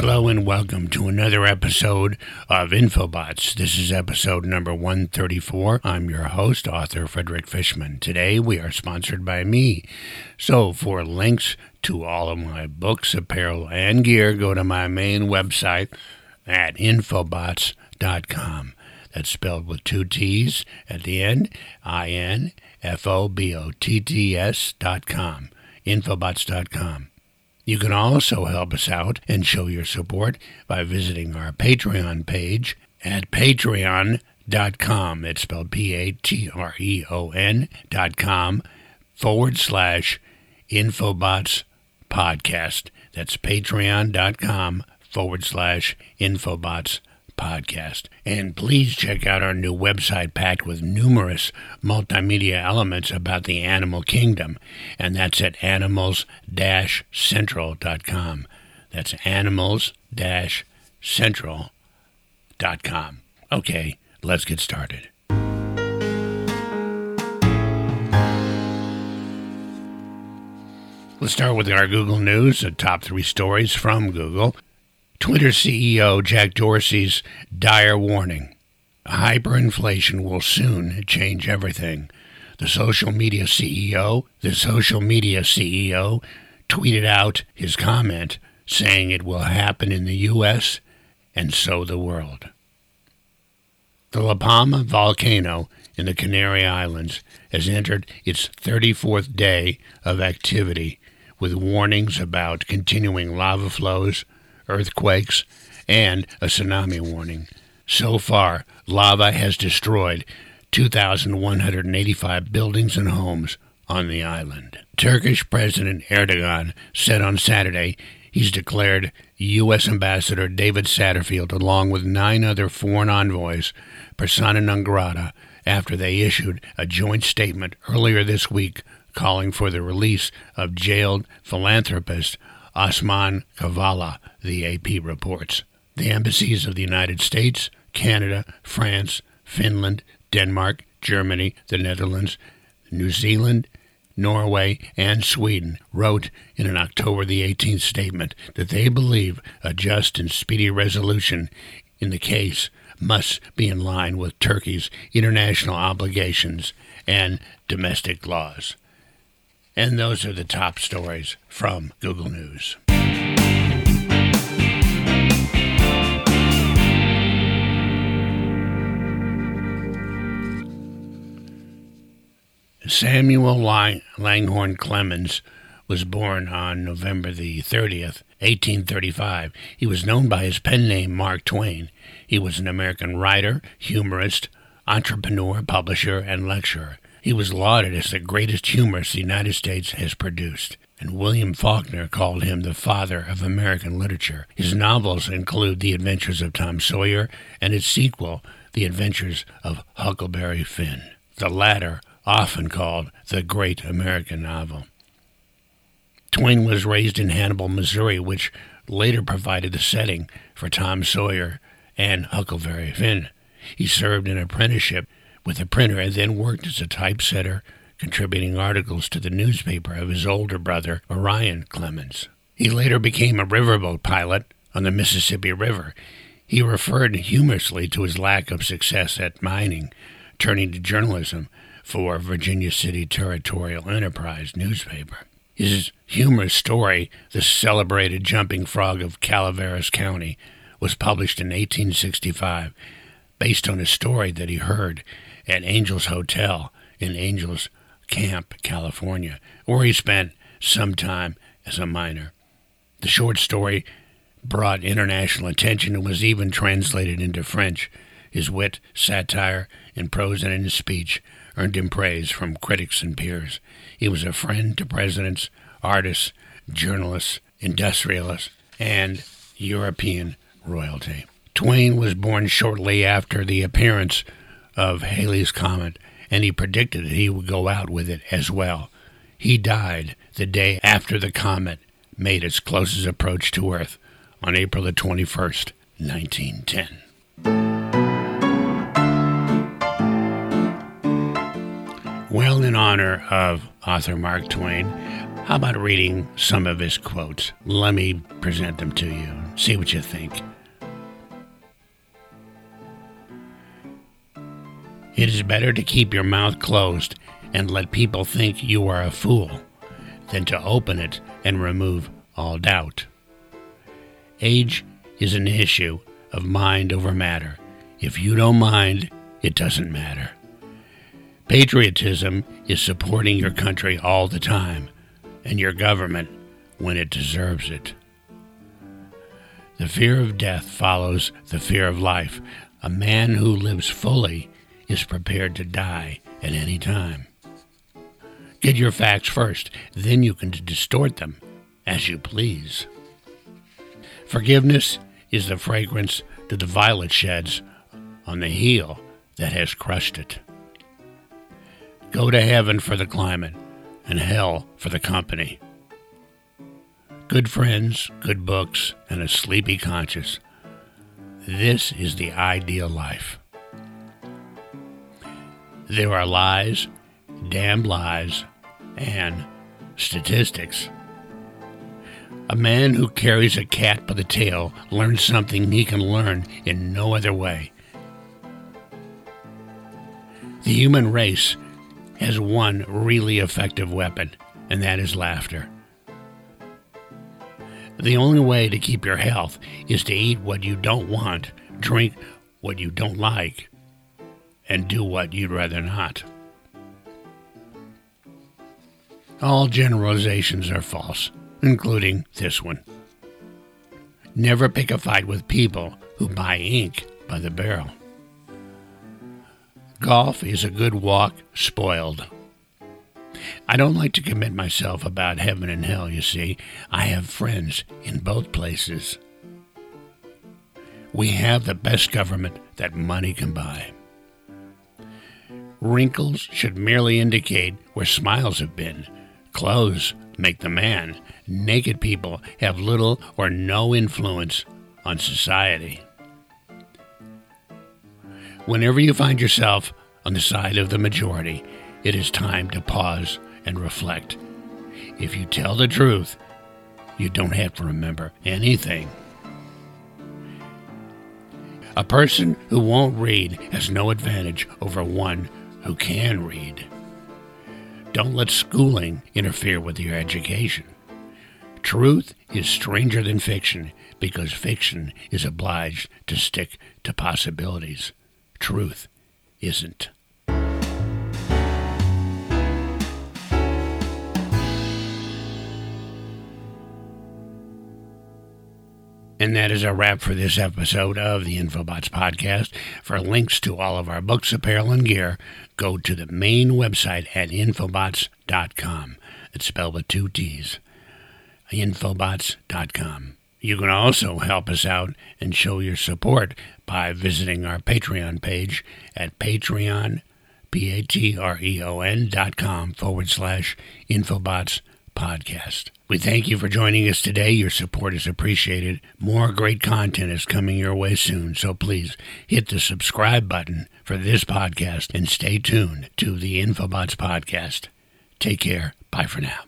Hello and welcome to another episode of Infobotts. This is episode number 134. I'm your host, author Frederick Fishman. Today we are sponsored by me. So for links to all of my books, apparel, and gear, go to my main website at infobotts.com. That's spelled with two T's at the end, I N F O B O T T S dot com. Infobotts.com. You can also help us out and show your support by visiting our Patreon page at patreon.com. It's spelled P A T R E O N dot com forward slash Infobotts podcast. That's patreon.com forward slash Infobotts podcast. And please check out our new website packed with numerous multimedia elements about the animal kingdom. And that's at animals central.com. That's animals central.com. Okay, let's get started. Let's start with our Google News, the top three stories from Google. Twitter CEO Jack Dorsey's dire warning hyperinflation will soon change everything. The social media CEO, the social media CEO tweeted out his comment saying it will happen in the US and so the world. The La Palma volcano in the Canary Islands has entered its 34th day of activity with warnings about continuing lava flows earthquakes, and a tsunami warning. So far, lava has destroyed 2,185 buildings and homes on the island. Turkish President Erdogan said on Saturday he's declared U.S. Ambassador David Satterfield, along with nine other foreign envoys, persona non grata after they issued a joint statement earlier this week calling for the release of jailed philanthropist Osman Kavala, the AP reports. The embassies of the United States, Canada, France, Finland, Denmark, Germany, the Netherlands, New Zealand, Norway, and Sweden wrote in an October the 18th statement that they believe a just and speedy resolution in the case must be in line with Turkey's international obligations and domestic laws. And those are the top stories from Google News. Samuel Langhorne Clemens was born on November the 30th, 1835. He was known by his pen name Mark Twain. He was an American writer, humorist, entrepreneur, publisher, and lecturer. He was lauded as the greatest humorist the United States has produced, and William Faulkner called him the father of American literature. His novels include The Adventures of Tom Sawyer and its sequel, The Adventures of Huckleberry Finn, the latter often called the Great American Novel. Twain was raised in Hannibal, Missouri, which later provided the setting for Tom Sawyer and Huckleberry Finn. He served an apprenticeship with a printer and then worked as a typesetter, contributing articles to the newspaper of his older brother, Orion Clemens. He later became a riverboat pilot on the Mississippi River. He referred humorously to his lack of success at mining, turning to journalism for Virginia City Territorial Enterprise newspaper. His humorous story, The Celebrated Jumping Frog of Calaveras County, was published in 1865, based on a story that he heard at Angels Hotel in Angels Camp, California, where he spent some time as a miner. The short story brought international attention and was even translated into French. His wit, satire, in prose and in his speech earned him praise from critics and peers. He was a friend to presidents, artists, journalists, industrialists, and European royalty. Twain was born shortly after the appearance of Halley's Comet, and he predicted that he would go out with it as well. He died the day after the comet made its closest approach to Earth on April the 21st, 1910. Well, in honor of author Mark Twain, how about reading some of his quotes? Let me present them to you. See what you think. It is better to keep your mouth closed and let people think you are a fool than to open it and remove all doubt. Age is an issue of mind over matter. If you don't mind, it doesn't matter. Patriotism is supporting your country all the time and your government when it deserves it. The fear of death follows the fear of life. A man who lives fully is prepared to die at any time. Get your facts first, then you can distort them as you please. Forgiveness is the fragrance that the violet sheds on the heel that has crushed it. Go to heaven for the climate and hell for the company. Good friends, good books, and a sleepy conscience. This is the ideal life. There are lies, damned lies, and statistics. A man who carries a cat by the tail learns something he can learn in no other way. The human race has one really effective weapon, and that is laughter. The only way to keep your health is to eat what you don't want, drink what you don't like, and do what you'd rather not. All generalizations are false, including this one. Never pick a fight with people who buy ink by the barrel. Golf is a good walk spoiled. I don't like to commit myself about heaven and hell, you see. I have friends in both places. We have the best government that money can buy. Wrinkles should merely indicate where smiles have been. Clothes make the man. Naked people have little or no influence on society. Whenever you find yourself on the side of the majority, it is time to pause and reflect. If you tell the truth, you don't have to remember anything. A person who won't read has no advantage over one who can read. Don't let schooling interfere with your education. Truth is stranger than fiction because fiction is obliged to stick to possibilities. Truth isn't. And that is a wrap for this episode of the Infobotts Podcast. For links to all of our books, apparel, and gear, go to the main website at infobotts.com. It's spelled with two T's. Infobotts.com. You can also help us out and show your support by visiting our Patreon page at Patreon, P-A-T-R-E-O-N dot com forward slash Infobotts podcast. We thank you for joining us today. Your support is appreciated. More great content is coming your way soon, so please hit the subscribe button for this podcast and stay tuned to the Infobotts podcast. Take care. Bye for now.